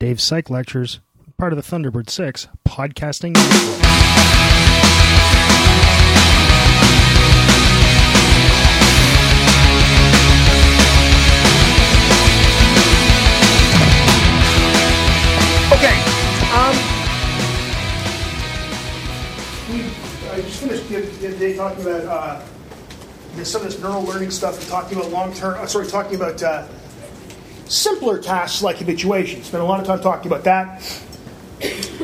Dave's Psych Lectures, part of the Thunderbird 6 podcasting. Okay. Um, I just finished the, day talking about uh, some of this neural learning stuff and talking about long term, uh, sorry, talking about uh, simpler tasks like habituation. Spent a lot of time talking about that.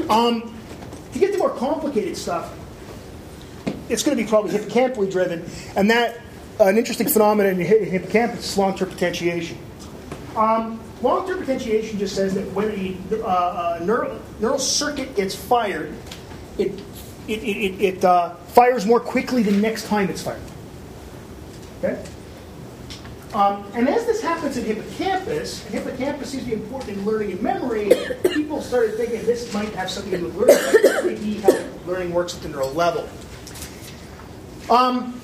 Um, to get to more complicated stuff, it's going to be probably hippocampally driven, and that an interesting phenomenon in the hippocampus is long term potentiation. Um, long-term potentiation just says that when a, uh, a neural, neural circuit gets fired, it, it, it, it, it uh, fires more quickly the next time it's fired. Okay? Um, and as this happens in hippocampus, hippocampus seems to be important in learning and memory, people started thinking this might have something to do with learning. This might be how learning works at the neural level. Um,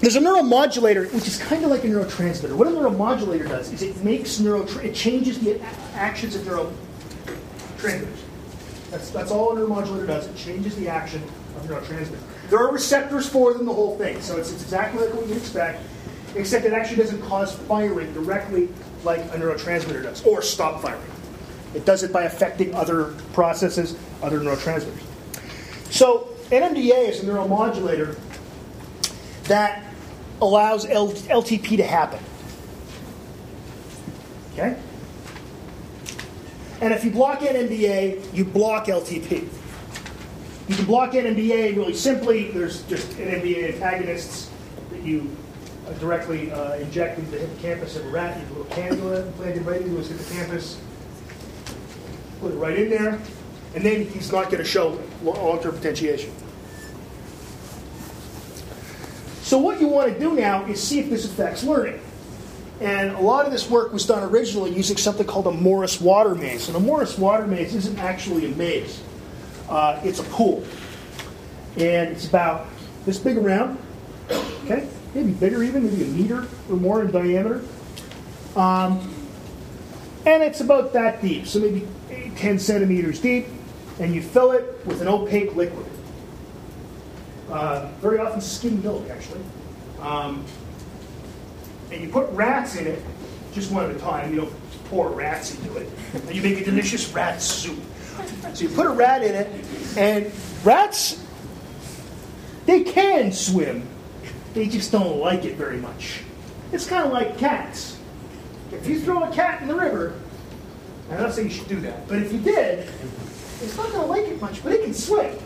there's a neuromodulator, which is kind of like a neurotransmitter. What a neuromodulator does is it makes neuro, it changes the actions of neurotransmitters. That's, that's all a neuromodulator does. It changes the action of neurotransmitters. There are receptors for them, the whole thing. So it's, it's exactly like what you'd expect, except it actually doesn't cause firing directly like a neurotransmitter does, or stop firing. It does it by affecting other processes, other neurotransmitters. So NMDA is a neuromodulator that allows L- LTP to happen. Okay? And if you block NMDA, you block LTP. You can block NMDA really simply. There's just NMDA antagonists that you directly uh, inject into the hippocampus of a rat. You a little cannula planted right into his hippocampus. Put it right in there. And then he's not going to show long-term potentiation. So what you want to do now is see if this affects learning. And a lot of this work was done originally using something called a Morris water maze. And a Morris water maze isn't actually a maze. Uh, it's a pool. And it's about this big around, okay? Maybe bigger even, maybe a meter or more in diameter. Um, and it's about that deep, so maybe 10 centimeters deep. And you fill it with an opaque liquid. Uh, very often skim milk, actually. Um, and you put rats in it, just one at a time. You don't pour rats into it. And you make a delicious rat soup. So you put a rat in it, and rats, they can swim. They just don't like it very much. It's kind of like cats. If you throw a cat in the river, I'm not saying you should do that, but if you did, it's not going to like it much, but it can swim.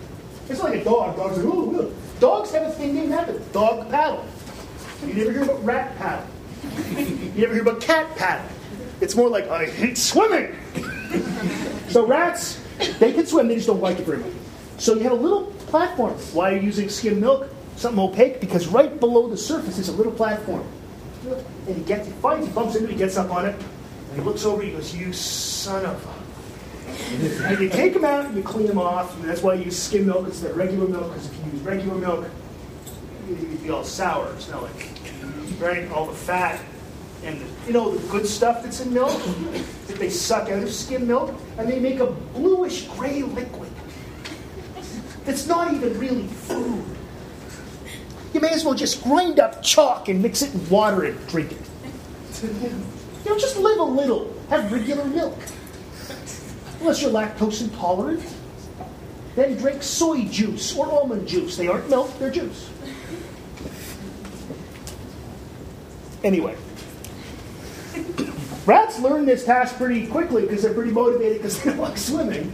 It's like a dog. Dogs are, ooh, ooh. Dogs have a thing named after dog paddle. You never hear about rat paddle. You never hear about cat paddle. It's more like, I hate swimming. so rats, they can swim, they just don't like it very much. So you have a little platform. Why are you using skim milk? Something opaque? Because right below the surface is a little platform. And he gets, he finds, he bumps into it, he gets up on it, and he looks over, he goes, you son of a and you take them out and you clean them off. And that's why you use skim milk instead of regular milk, because if you use regular milk, you'd be all sour, smell like, right? All the fat and the, you know the good stuff that's in milk that they suck out of skim milk, and they make a bluish gray liquid. That's not even really food. You may as well just grind up chalk and mix it in water and drink it. You know, just live a little. Have regular milk. Unless you're lactose intolerant, then drink soy juice or almond juice. They aren't milk, they're juice. Anyway, rats learn this task pretty quickly because they're pretty motivated because they like swimming.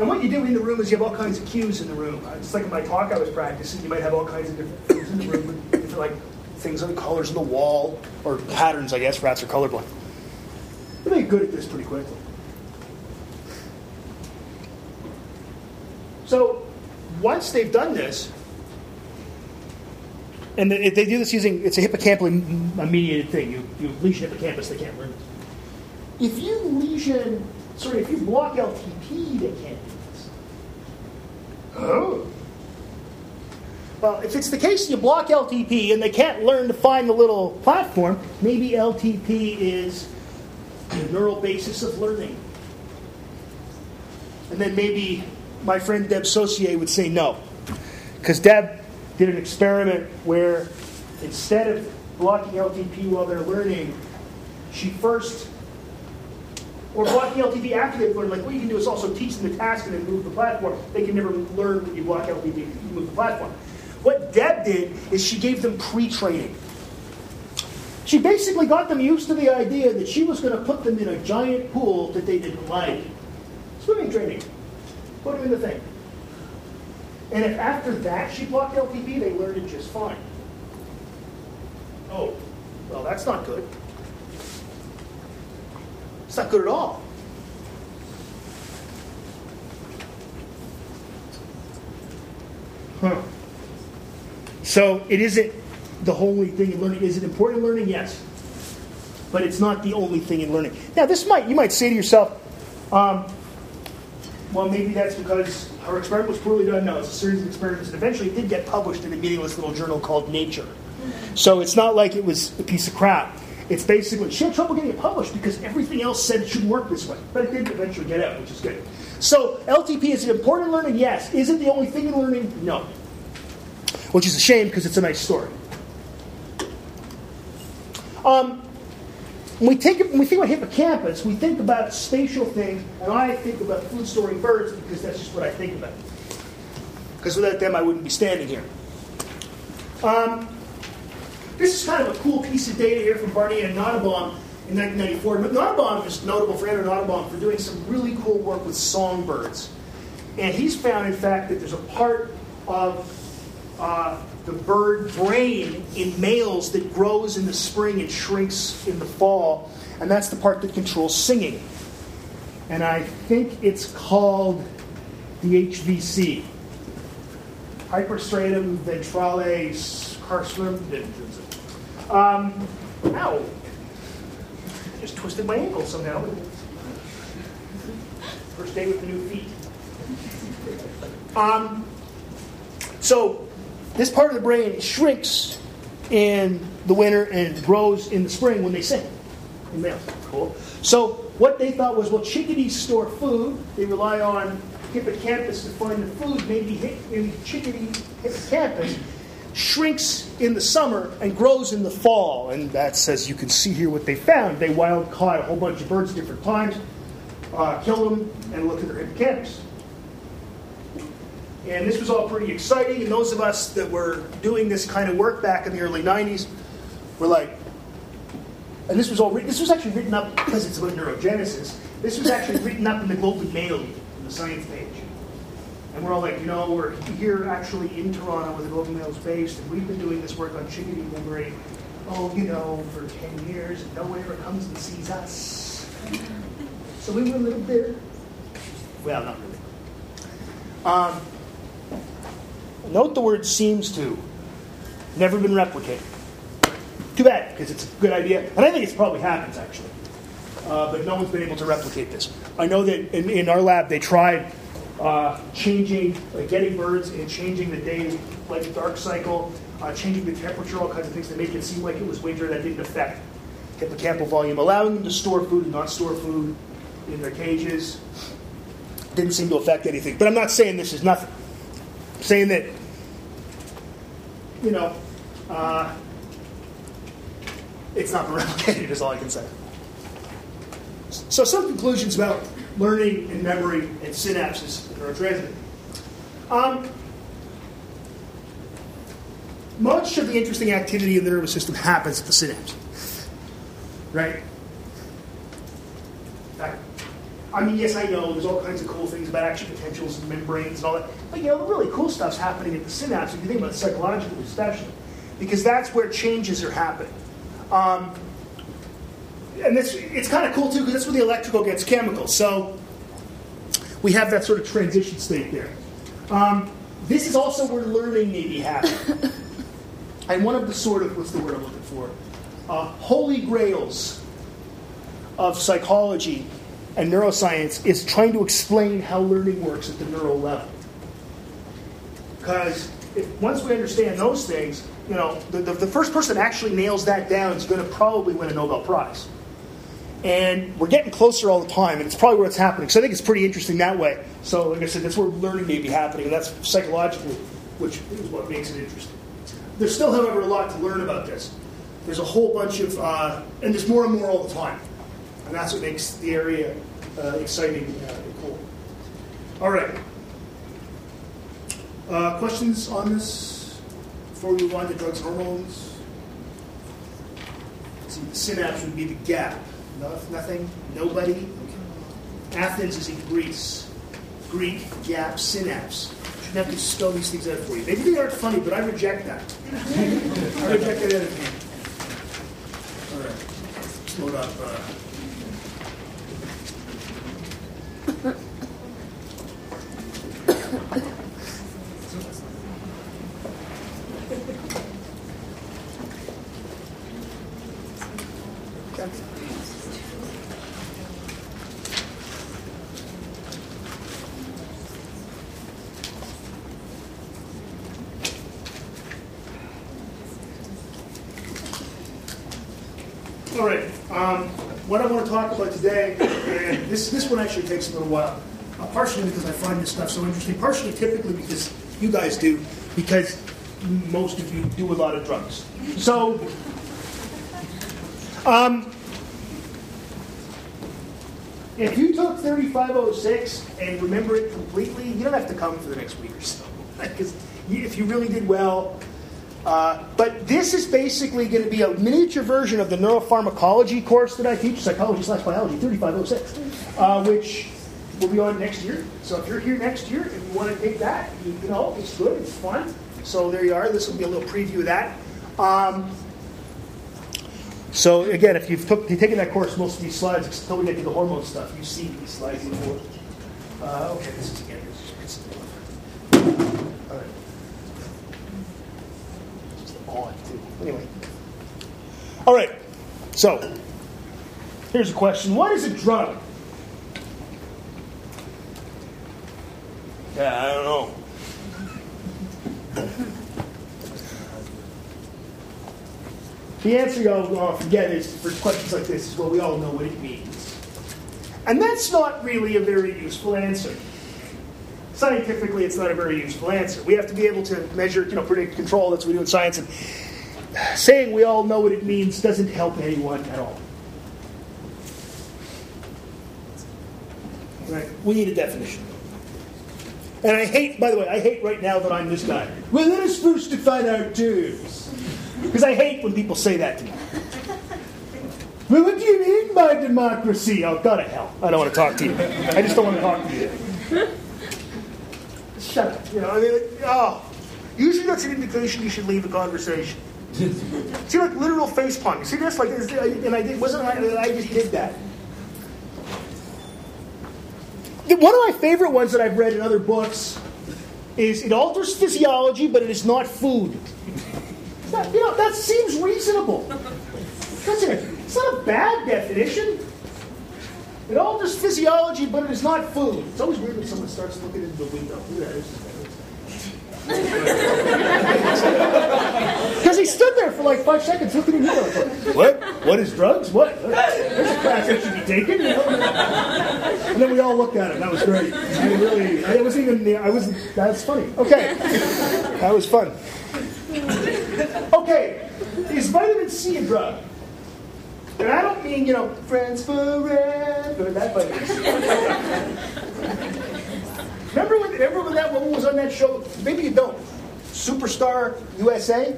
And what you do in the room is you have all kinds of cues in the room. Uh, Just like in my talk I was practicing, you might have all kinds of different things in the room, like things on the colors on the wall or patterns. I guess rats are colorblind. They get good at this pretty quickly. So once they've done this, and they do this using it's a hippocampally mediated thing. You you lesion hippocampus, they can't learn this. If you lesion, sorry, if you block LTP, they can't. Oh. Well, if it's the case you block LTP and they can't learn to find the little platform, maybe LTP is the neural basis of learning. and then maybe my friend Deb Saucier would say no. Because Deb did an experiment where instead of blocking LTP while they're learning, she first, or blocking LTP after they've learned, like what you can do is also teach them the task and then move the platform. They can never learn when you block LTP, you move the platform. What Deb did is she gave them pre-training. She basically got them used to the idea that she was going to put them in a giant pool that they didn't like. Swimming training. Put them in the thing. And if after that she blocked LTP, they learned it just fine. Oh, well, that's not good. It's not good at all. Huh. So it isn't the only thing in learning. Is it important in learning? Yes. But it's not the only thing in learning. Now, this might, you might say to yourself, um, well, maybe that's because her experiment was poorly done. No, it's a series of experiments, and eventually it did get published in a meaningless little journal called Nature. So it's not like it was a piece of crap. It's basically, she had trouble getting it published because everything else said it should work this way. But it did eventually get out, which is good. So LTP is an important learning? Yes. Is it the only thing in learning? No. Which is a shame because it's a nice story. Um, when we, take, when we think about hippocampus, we think about spatial things, and I think about food storing birds because that's just what I think about. Because without them, I wouldn't be standing here. Um, this is kind of a cool piece of data here from Barnea and Nottebohm in 1994. Nottebohm is notable for Andrew Nottebohm for doing some really cool work with songbirds. And he's found, in fact, that there's a part of uh, the bird brain in males that grows in the spring and shrinks in the fall, and that's the part that controls singing. And I think it's called the HVC. Hyperstriatum ventrale carcinum. Um, ow! Just twisted my ankle somehow. First day with the new feet. Um, so this part of the brain shrinks in the winter and grows in the spring when they sing in males. Cool. So what they thought was, well, chickadees store food. They rely on hippocampus to find the food. Maybe maybe chickadee hippocampus shrinks in the summer and grows in the fall. And that's, as you can see here, what they found. They wild caught a whole bunch of birds different times, uh, killed them, and looked at their hippocampus. And this was all pretty exciting. And those of us that were doing this kind of work back in the early 90s were like, and this was all this was actually written up because it's about neurogenesis. This was actually written up in the Globe and Mail, in the science page. And we're all like, you know, we're here actually in Toronto where the Globe and based, and we've been doing this work on chickadee memory, oh, you know, for 10 years, and no one ever comes and sees us. So we were a little bit, well, not really. Um, Note the word seems to. Never been replicated. Too bad, because it's a good idea. And I think it probably happens, actually. Uh, but no one's been able to replicate this. I know that in, in our lab they tried uh, changing, like getting birds and changing the day light dark cycle, uh, changing the temperature, all kinds of things to make it seem like it was winter that didn't affect hippocampal volume, allowing them to store food and not store food in their cages. Didn't seem to affect anything. But I'm not saying this is nothing. I'm saying that you know, uh, it's not been replicated, is all I can say. So, some conclusions about learning and memory and synapses and neurotransmitter. Um, much of the interesting activity in the nervous system happens at the synapse. Right? I mean, yes, I know there's all kinds of cool things about action potentials and membranes and all that. But, you know, the really cool stuff's happening at the synapse, if you think about it psychologically especially, because that's where changes are happening. Um, and this, it's kind of cool, too, because that's where the electrical gets chemical. So we have that sort of transition state there. Um, this is also where learning may be happening. and one of the sort of, what's the word I'm looking for? Uh, holy grails of psychology and neuroscience is trying to explain how learning works at the neural level. Because once we understand those things, you know, the, the, the, first person that actually nails that down is going to probably win a Nobel Prize. And we're getting closer all the time, and it's probably where it's happening. So I think it's pretty interesting that way. So, like I said, that's where learning may be happening, and that's psychologically, which is what makes it interesting. There's still, however, a lot to learn about this. There's a whole bunch of, uh, and there's more and more all the time. And that's what makes the area uh, exciting uh, and cool. All right. Uh, questions on this before we move on to drugs and hormones? See, the synapse would be the gap. No, nothing? Nobody? Okay. Athens is in Greece. Greek, gap, synapse. Shouldn't have to spell these things out for you. Maybe they aren't funny, but I reject that. I reject that attitude. All right. Let's load up. Uh, All right. Um, what I want to talk about today, and this this one actually takes a little while, uh, partially because I find this stuff so interesting, partially typically because you guys do, because most of you do a lot of drugs. So, um, if you took 3506 and remember it completely, you don't have to come for the next week or so. Because if you really did well, uh, but this is basically going to be a miniature version of the neuropharmacology course that I teach, psychology slash biology, 3506, uh, which will be on next year. So if you're here next year and you want to take that, you, know, it's good, it's fun. So there you are. This will be a little preview of that. Um, so again, if you've took, you've taken that course, most of these slides, until we get to the hormone stuff, you see these slides before. Uh, okay, this is again. This is, all right. Just on too. Anyway. All right. So here's a question: What is a drug? Yeah, I don't know. The answer you'll uh, often get is for questions like this is well, we all know what it means. And that's not really a very useful answer. Scientifically, it's not a very useful answer. We have to be able to measure, you know, predict, control. That's what we do in science. And saying we all know what it means doesn't help anyone at all. Right? We need a definition. And I hate, by the way, I hate right now that I'm this guy. Well, let us first define our terms. Because I hate when people say that to me. Well, what do you mean by democracy? Oh, go to hell. I don't want to talk to you. I just don't want to talk to you. Shut up. You know, I mean, oh. Usually that's an indication you should leave a conversation. See, like literal face palm. You see this? Like, uh, and I did, wasn't I, I just did that. One of my favorite ones that I've read in other books is it alters physiology, but it is not food. That, you know, that seems reasonable. Doesn't it? It's not a bad definition. It alters physiology, but it is not food. It's always weird when someone starts looking into the window. At that. Because he stood there for like five seconds looking at me like, what? What is drugs? What? There's a class that should be taken. You know? And then we all looked at him. That was great. I really, I wasn't even, I was, that's funny. Okay. That was fun. Okay, is vitamin C a drug? And I don't mean, you know, friends forever, that vitamin C. remember, when, remember when that woman was on that show? Maybe you don't. Superstar USA?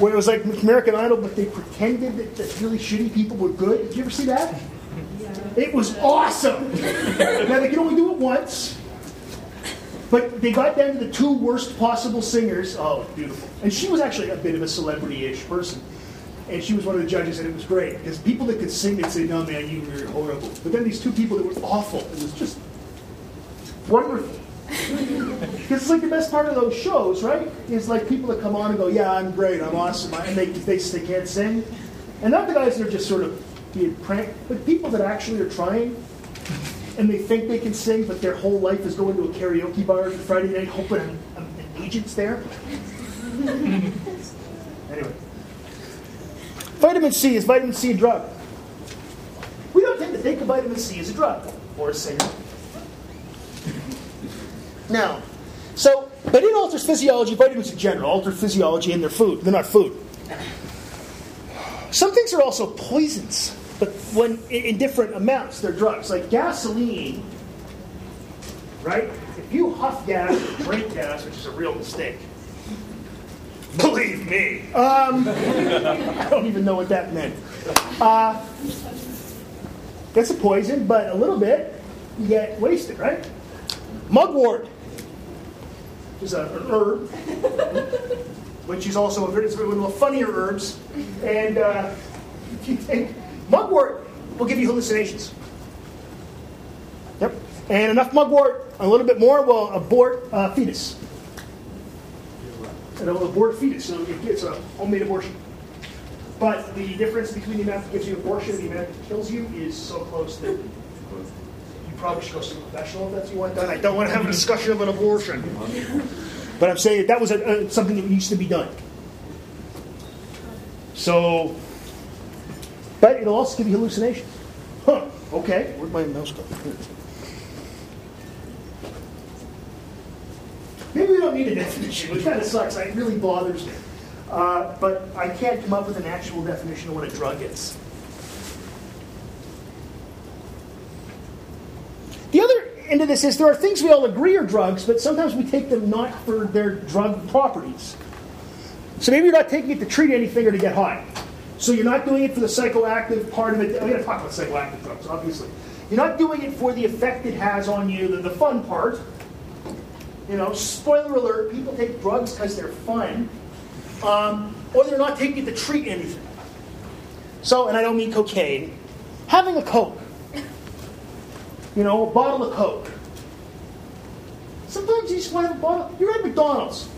Where it was like American Idol, but they pretended that, that really shitty people were good. Did you ever see that? It was awesome. now, they could only do it once. But they got down to the two worst possible singers. Oh, beautiful. And she was actually a bit of a celebrity ish person. And she was one of the judges, and it was great. Because people that could sing, they'd say, no, man, you were horrible. But then these two people that were awful. It was just wonderful. Because it's like the best part of those shows, right? Is like people that come on and go, yeah, I'm great, I'm awesome. And they, they, they can't sing. And not the guys that are just sort of being pranked, but people that actually are trying and they think they can sing, but their whole life is going to a karaoke bar on Friday night hoping an, an agent's there. anyway. Vitamin C is vitamin C a drug? We don't tend to think of vitamin C as a drug or a singer. Now, so, but it alters physiology, vitamins in general alter physiology in their food. They're not food. Some things are also poisons, but when in different amounts, they're drugs. Like gasoline, right? If you huff gas or drink gas, which is a real mistake, believe me, um, I don't even know what that meant. Uh, that's a poison, but a little bit, you get wasted, right? Mugwort is a, an herb, which is also a, it's one of the funnier herbs. And uh, if you take mugwort, will give you hallucinations. Yep. And enough mugwort, a little bit more, will abort a fetus. And it will abort fetus, so it's a homemade abortion. But the difference between the amount that gives you abortion and the amount that kills you is so close that probably should go see a professional if that's what you want done. I don't want to have a discussion of an abortion. But I'm saying that, was a, a, something that used to be done. So, but it'll also give you hallucinations. Huh, okay. Where'd my mouse go? Maybe we don't need a definition, which kind of sucks. It really bothers me. Uh, but I can't come up with an actual definition of what a drug is. Of this is there are things we all agree are drugs, but sometimes we take them not for their drug properties. So maybe you're not taking it to treat anything or to get high. So you're not doing it for the psychoactive part of it. I'm going to talk about psychoactive drugs, obviously. You're not doing it for the effect it has on you, the, the fun part. You know, spoiler alert, people take drugs because they're fun um, or they're not taking it to treat anything. So, and I don't mean cocaine, having a Coke, you know, a bottle of Coke. Sometimes you just want to have a bottle. You're at McDonald's,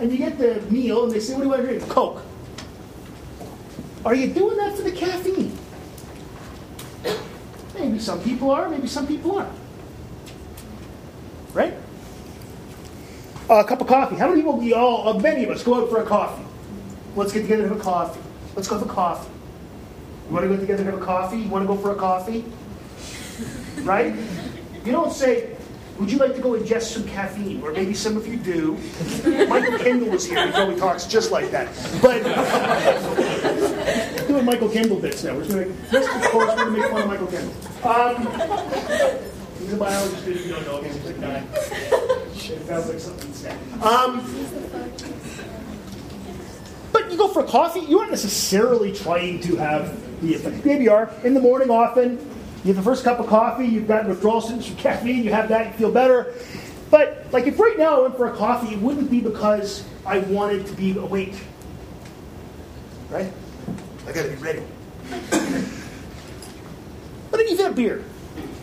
and you get the meal, and they say, "What do you want to drink?" Coke. Are you doing that for the caffeine? Maybe some people are, maybe some people aren't. Right? a cup of coffee. How many people, we all, uh, many of us, go out for a coffee? Let's get together and have a coffee. Let's go for coffee. You want to go together and have a coffee? You want to go for a coffee? Right? You don't say, would you like to go ingest some caffeine? Or maybe some of you do. Michael Kendall was here. He probably talks just like that. But doing Michael Kendall bits now. We're going to, of course, we're going to make fun of Michael Kendall. Um, he's a biologist. If you don't know him, he's a guy. It sounds like something sad. Um, but you go for coffee, you aren't necessarily trying to have the effect. Maybe you are. In the morning, often, you have the first cup of coffee, you've got withdrawal symptoms from caffeine, you have that, you feel better. But, like, if right now I went for a coffee, it wouldn't be because I wanted to be awake. Right? I gotta be ready. but even a beer.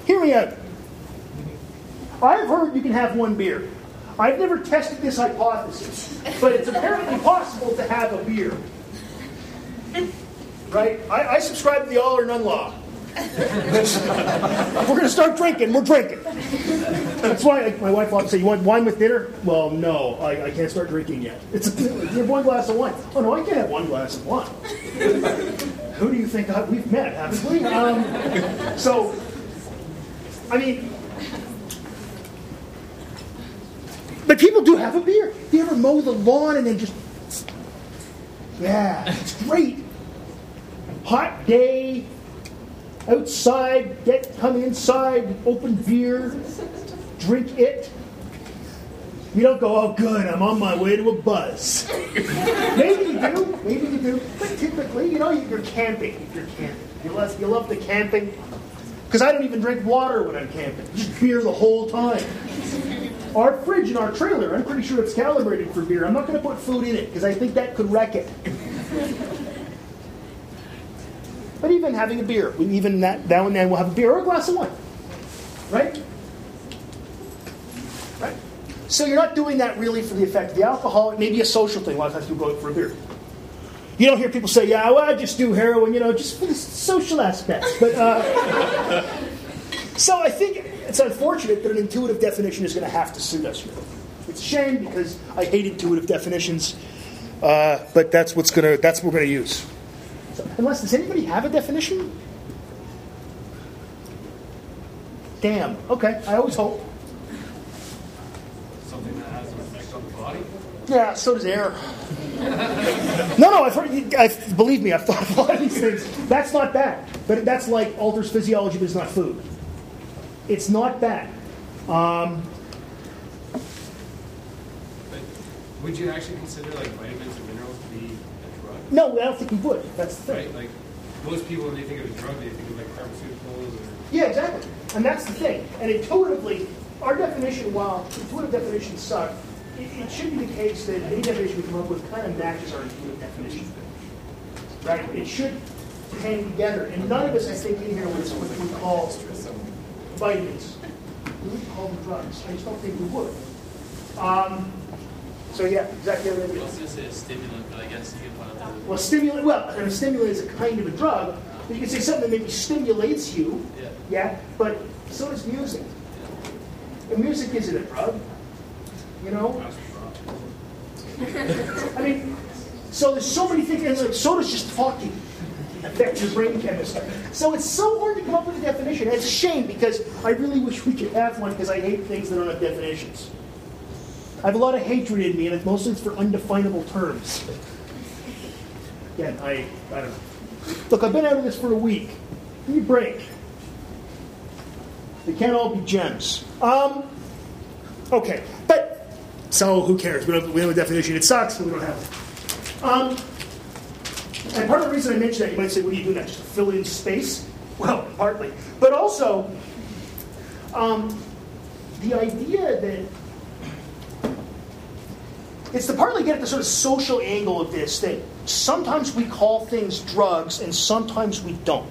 Hear me out. I've heard you can have one beer. I've never tested this hypothesis, but it's apparently possible to have a beer. Right? I, I subscribe to the all or none law. We're going to start drinking. We're drinking. That's why my wife often say, "You want wine with dinner?" Well, no, I, I can't start drinking yet. It's, you have one glass of wine. Oh no, I can't have one glass of wine. Who do you think I, we've met, haven't we? Um, so, I mean, But people do have a beer. You ever mow the lawn and then just, yeah, it's great. Hot day, outside, get come inside, open beer, drink it. You don't go, oh, good, I'm on my way to a buzz. maybe you do, maybe you do. But typically, you know, you're camping. You're camping, you love, you love the camping. Because I don't even drink water when I'm camping. Just beer the whole time. Our fridge in our trailer, I'm pretty sure it's calibrated for beer. I'm not going to put food in it because I think that could wreck it. But even having a beer, even that, now and then we'll have a beer or a glass of wine. Right? Right? So you're not doing that really for the effect of the alcohol. It may be a social thing. A lot of times people go out for a beer. You don't hear people say, yeah, well, I just do heroin, you know, just for the social aspect. But, uh, so I think it's unfortunate that an intuitive definition is going to have to suit us here. It's a shame because I hate intuitive definitions, uh, but that's what's going to that's what we're going to use. Unless does anybody have a definition? Damn. Okay, I always hope. Something that has an effect on the body? Yeah, so does air. no, no, I've heard, I, believe me, I've thought of a lot of these things. That's not bad. But that's like alters physiology, but it's not food. It's not bad. Um, But would you actually consider like vitamins and minerals to be a drug? No, I don't think we would. That's the thing. Right? Like most people when they think of a drug, they think of like pharmaceuticals or Yeah, exactly. And that's the thing. And intuitively, our definition, while intuitive definitions suck, it, it should be the case that any definition we come up with kind of matches our intuitive definition. Right? It should hang together. And none of us, I think, in here would what we call vitamins. We would call them drugs. I just don't think we would. Um, so yeah, exactly. I was going to say a stimulant, but I guess you could find out. Well, stimulant. Well, and a stimulant is a kind of a drug. But you can say something that maybe stimulates you. Yeah. Yeah, but so does music. And music isn't a drug, you know. I mean, so there's so many things, and like so does just talking affect your brain chemistry. So it's so hard to come up with a definition. And it's a shame because I really wish we could have one because I hate things that don't have definitions. I have a lot of hatred in me, and it's mostly it's for undefinable terms. Again, I, I don't know. Look, I've been out of this for a week. Give me a break. They can't all be gems. Um, okay, but so who cares? We don't, we have a definition. It sucks, but we don't have it. Um, and part of the reason I mention that, you might say, what are you doing that? Just to fill in space? Well, partly. But also, um, the idea that it's to partly get at the sort of social angle of this that sometimes we call things drugs and sometimes we don't.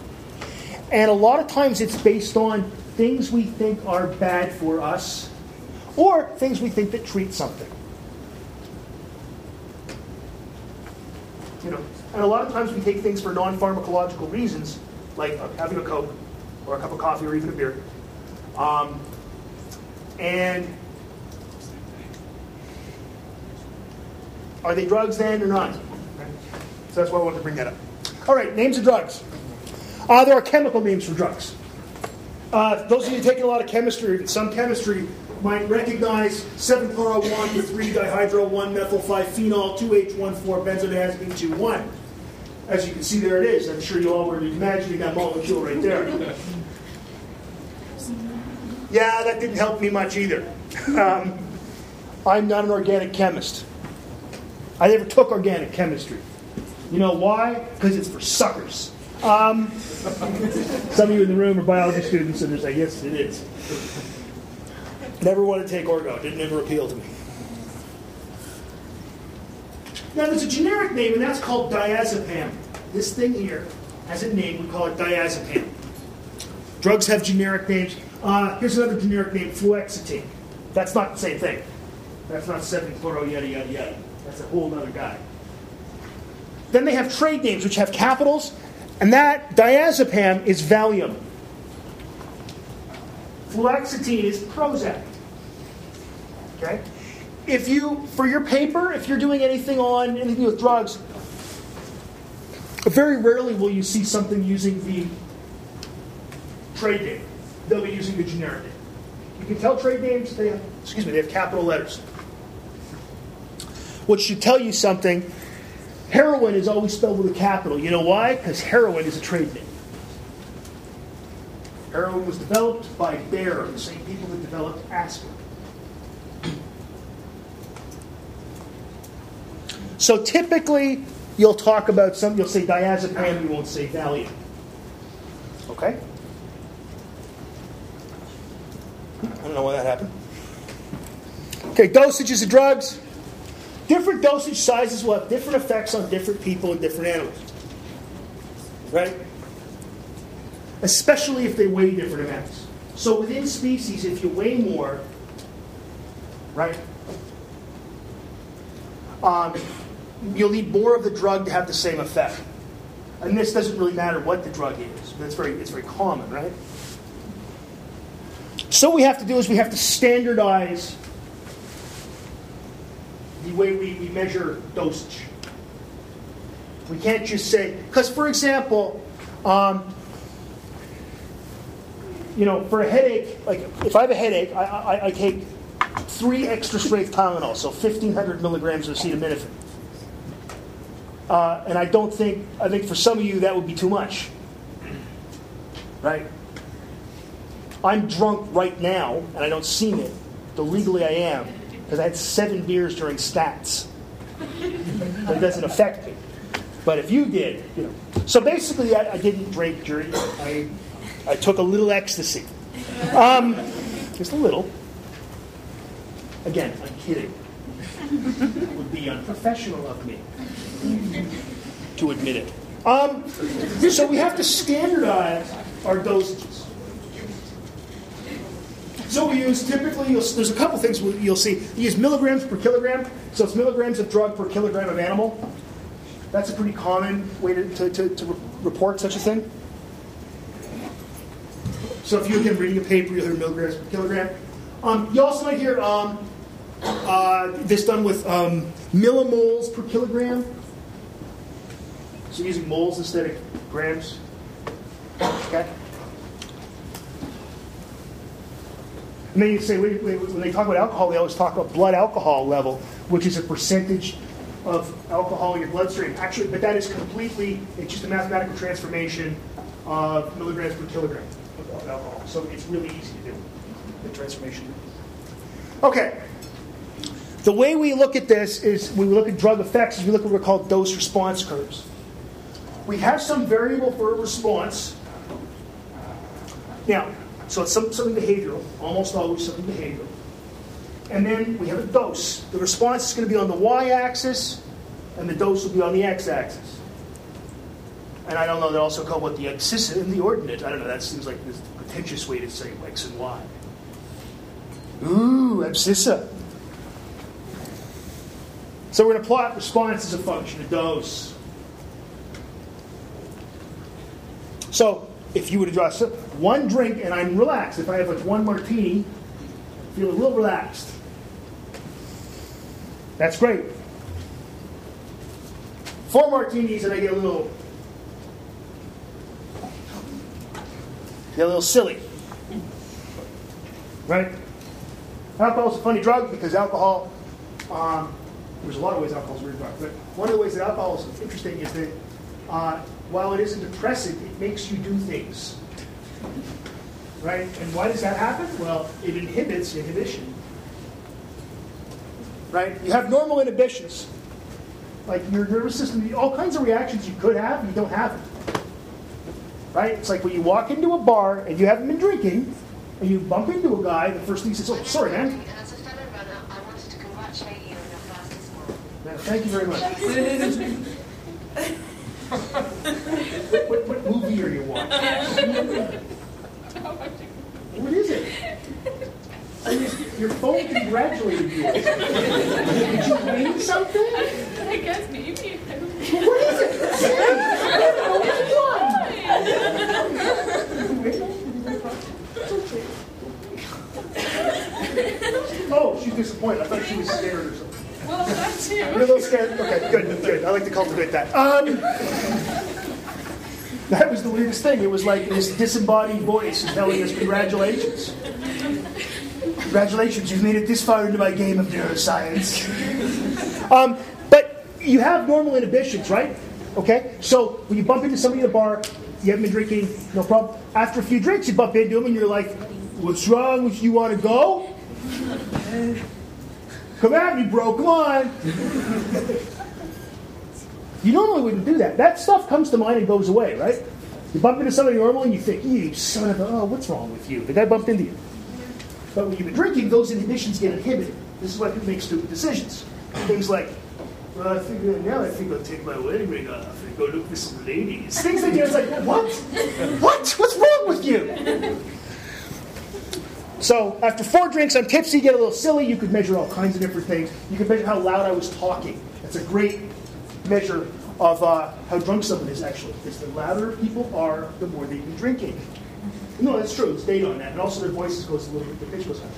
And a lot of times it's based on things we think are bad for us or things we think that treat something. You know, and a lot of times we take things for non-pharmacological reasons, like having a Coke or a cup of coffee or even a beer. Um, and are they drugs then or not? So that's why I wanted to bring that up. All right, names of drugs. Uh, there are chemical names for drugs. Uh, those of you taking a lot of chemistry, some chemistry, might recognize 7 chloro 1, 3 dihydro 1 methyl 5 phenyl 2H1 4 benzodiazepine 2 1. As you can see, there it is. I'm sure you all were imagining that molecule right there. Yeah, that didn't help me much either. Um, I'm not an organic chemist. I never took organic chemistry. You know why? Because it's for suckers. Um, some of you in the room are biology students, and they're saying, yes, it is. Never wanted to take orgo. Didn't ever appeal to me. Now, there's a generic name, and that's called diazepam. This thing here has a name. We call it diazepam. Drugs have generic names. Uh, here's another generic name, fluoxetine. That's not the same thing. That's not 7-chloro, yada, yada, yada. That's a whole other guy. Then they have trade names, which have capitals, and that diazepam is Valium. Fluoxetine is Prozac. Okay? If you, for your paper, if you're doing anything on anything with drugs, very rarely will you see something using the trade name. They'll be using the generic name. You can tell trade names, they have, excuse me, they have capital letters. Which should tell you something. Heroin is always spelled with a capital. You know why? Because heroin is a trade name. Heroin was developed by Bayer, the same people that developed aspirin. So typically, you'll talk about some, you'll say diazepam, you won't say Valium. Okay? I don't know why that happened. Okay, dosages of drugs. Different dosage sizes will have different effects on different people and different animals. Right? Especially if they weigh different amounts. So within species, if you weigh more, right, um, you'll need more of the drug to have the same effect. And this doesn't really matter what the drug is, but it's very, it's very common, right? So what we have to do is we have to standardize the way we, we measure dosage. We can't just say, because for example, um, you know, for a headache, like if I have a headache, I, I, I take three extra strength Tylenol, so 1,500 milligrams of acetaminophen. Uh, and I don't think, I think for some of you that would be too much. Right? I'm drunk right now, and I don't seem it, though legally I am, because I had seven beers during stats. But it doesn't affect me. But if you did, you know. So basically, I, I didn't drink during, I, I took a little ecstasy. Um, just a little. Again, I'm kidding. It would be unprofessional of me to admit it. Um, so we have to standardize our dosages. So we use typically, there's a couple things you'll see. You use milligrams per kilogram, so it's milligrams of drug per kilogram of animal. That's a pretty common way to, to, to, to report such a thing. So if you're again reading a paper, you'll hear milligrams per kilogram. Um, you also might hear um, uh, this done with um, millimoles per kilogram. So using moles instead of grams. Okay. And then you say, when they talk about alcohol, they always talk about blood alcohol level, which is a percentage of alcohol in your bloodstream. Actually, but that is completely, it's just a mathematical transformation of milligrams per kilogram of alcohol. So it's really easy to do, the transformation. Okay. The way we look at this is when we look at drug effects, we look at what are called dose response curves. We have some variable for response. Now, so it's some, something behavioral, almost always something behavioral. And then we have a dose. The response is going to be on the y axis, and the dose will be on the x axis. And I don't know, they also call what the abscissa and the ordinate. I don't know, that seems like this pretentious way to say x and y. Ooh, abscissa. So we're going to plot response as a function of dose. So if you were to draw one drink and I'm relaxed, if I have like one martini, feel a little relaxed. That's great. Four martinis and I get a little get a little silly. Right? Alcohol is a funny drug because alcohol, um, there's a lot of ways alcohol is a weird drug, but one of the ways that alcohol is interesting is that uh, while it isn't depressant, it makes you do things. Right? And why does that happen? Well, it inhibits inhibition. Right? You have normal inhibitions. Like your nervous system, all kinds of reactions you could have, you don't have it. Right? It's like when you walk into a bar and you haven't been drinking, and you bump into a guy, the first thing he says, Oh, sorry, man. As a fellow runner, I wanted to congratulate you on your fastest mile. Yeah, Thank you very much. what, what, what movie are you watching? What is it? I mean, your phone congratulated you. Did you win something? I guess maybe. What is it? Say. I don't know what you won. Oh, she's disappointed. I thought she was scared or something. Well, that too. You're a little scared? Okay, good, good. I like to cultivate that. Um, that was the weirdest thing. It was like this disembodied voice telling us, Congratulations. Congratulations, you've made it this far into my game of neuroscience. Um, but you have normal inhibitions, right? Okay? So when you bump into somebody in a bar, you haven't been drinking, no problem. After a few drinks, you bump into them and you're like, What's wrong? You want to go? Come at me, bro. Come on. You normally wouldn't do that. That stuff comes to mind and goes away, right? You bump into somebody normal and you think, you son of a, oh, what's wrong with you? The guy bumped into you. But when you've been drinking, those inhibitions get inhibited. This is why people make stupid decisions. Things like, well, I think uh, now I think I'll take my wedding ring off and go look for some ladies. Things like that. It's like, what? What? What's wrong with you? So after four drinks, I'm tipsy, get a little silly. You could measure all kinds of different things. You could measure how loud I was talking. That's a great measure of uh, how drunk someone is actually. Because the louder people are, the more they've been drinking. No, that's true. It's data on that. And also their voices goes a little bit, the pitch goes higher.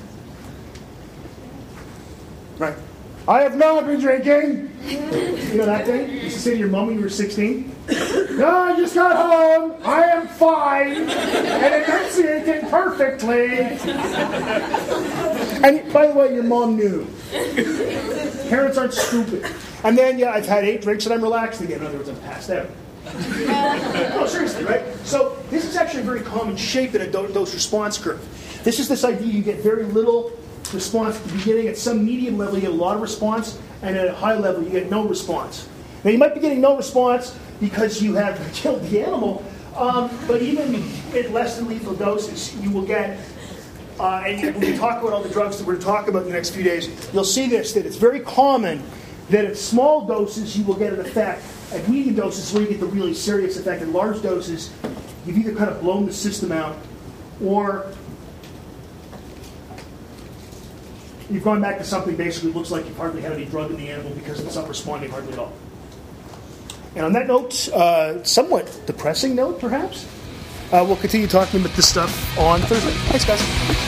Right. I have not been drinking. You know that thing? You used to say to your mom when you were 16? No, I just got home. I am fine and enunciating perfectly. And by the way, your mom knew. Parents aren't stupid. And then, yeah, I've had eight drinks and I'm relaxed again. In other words, I'm passed out. no, seriously, right? So this is actually a very common shape in a do- dose response curve. This is this idea you get very little response at the beginning. At some medium level, you get a lot of response, and at a high level, you get no response. Now, you might be getting no response because you have killed the animal, um, but even at less than lethal doses, you will get uh, and when we talk about all the drugs that we're going to talk about in the next few days, you'll see this that it's very common that at small doses you will get an effect. At medium doses where you get the really serious effect. At large doses, you've either kind of blown the system out or you've gone back to something basically looks like you've hardly had any drug in the animal because it's not responding hardly at all. And on that note, uh, somewhat depressing note perhaps, uh, we'll continue talking about this stuff on Thursday. Thanks, guys.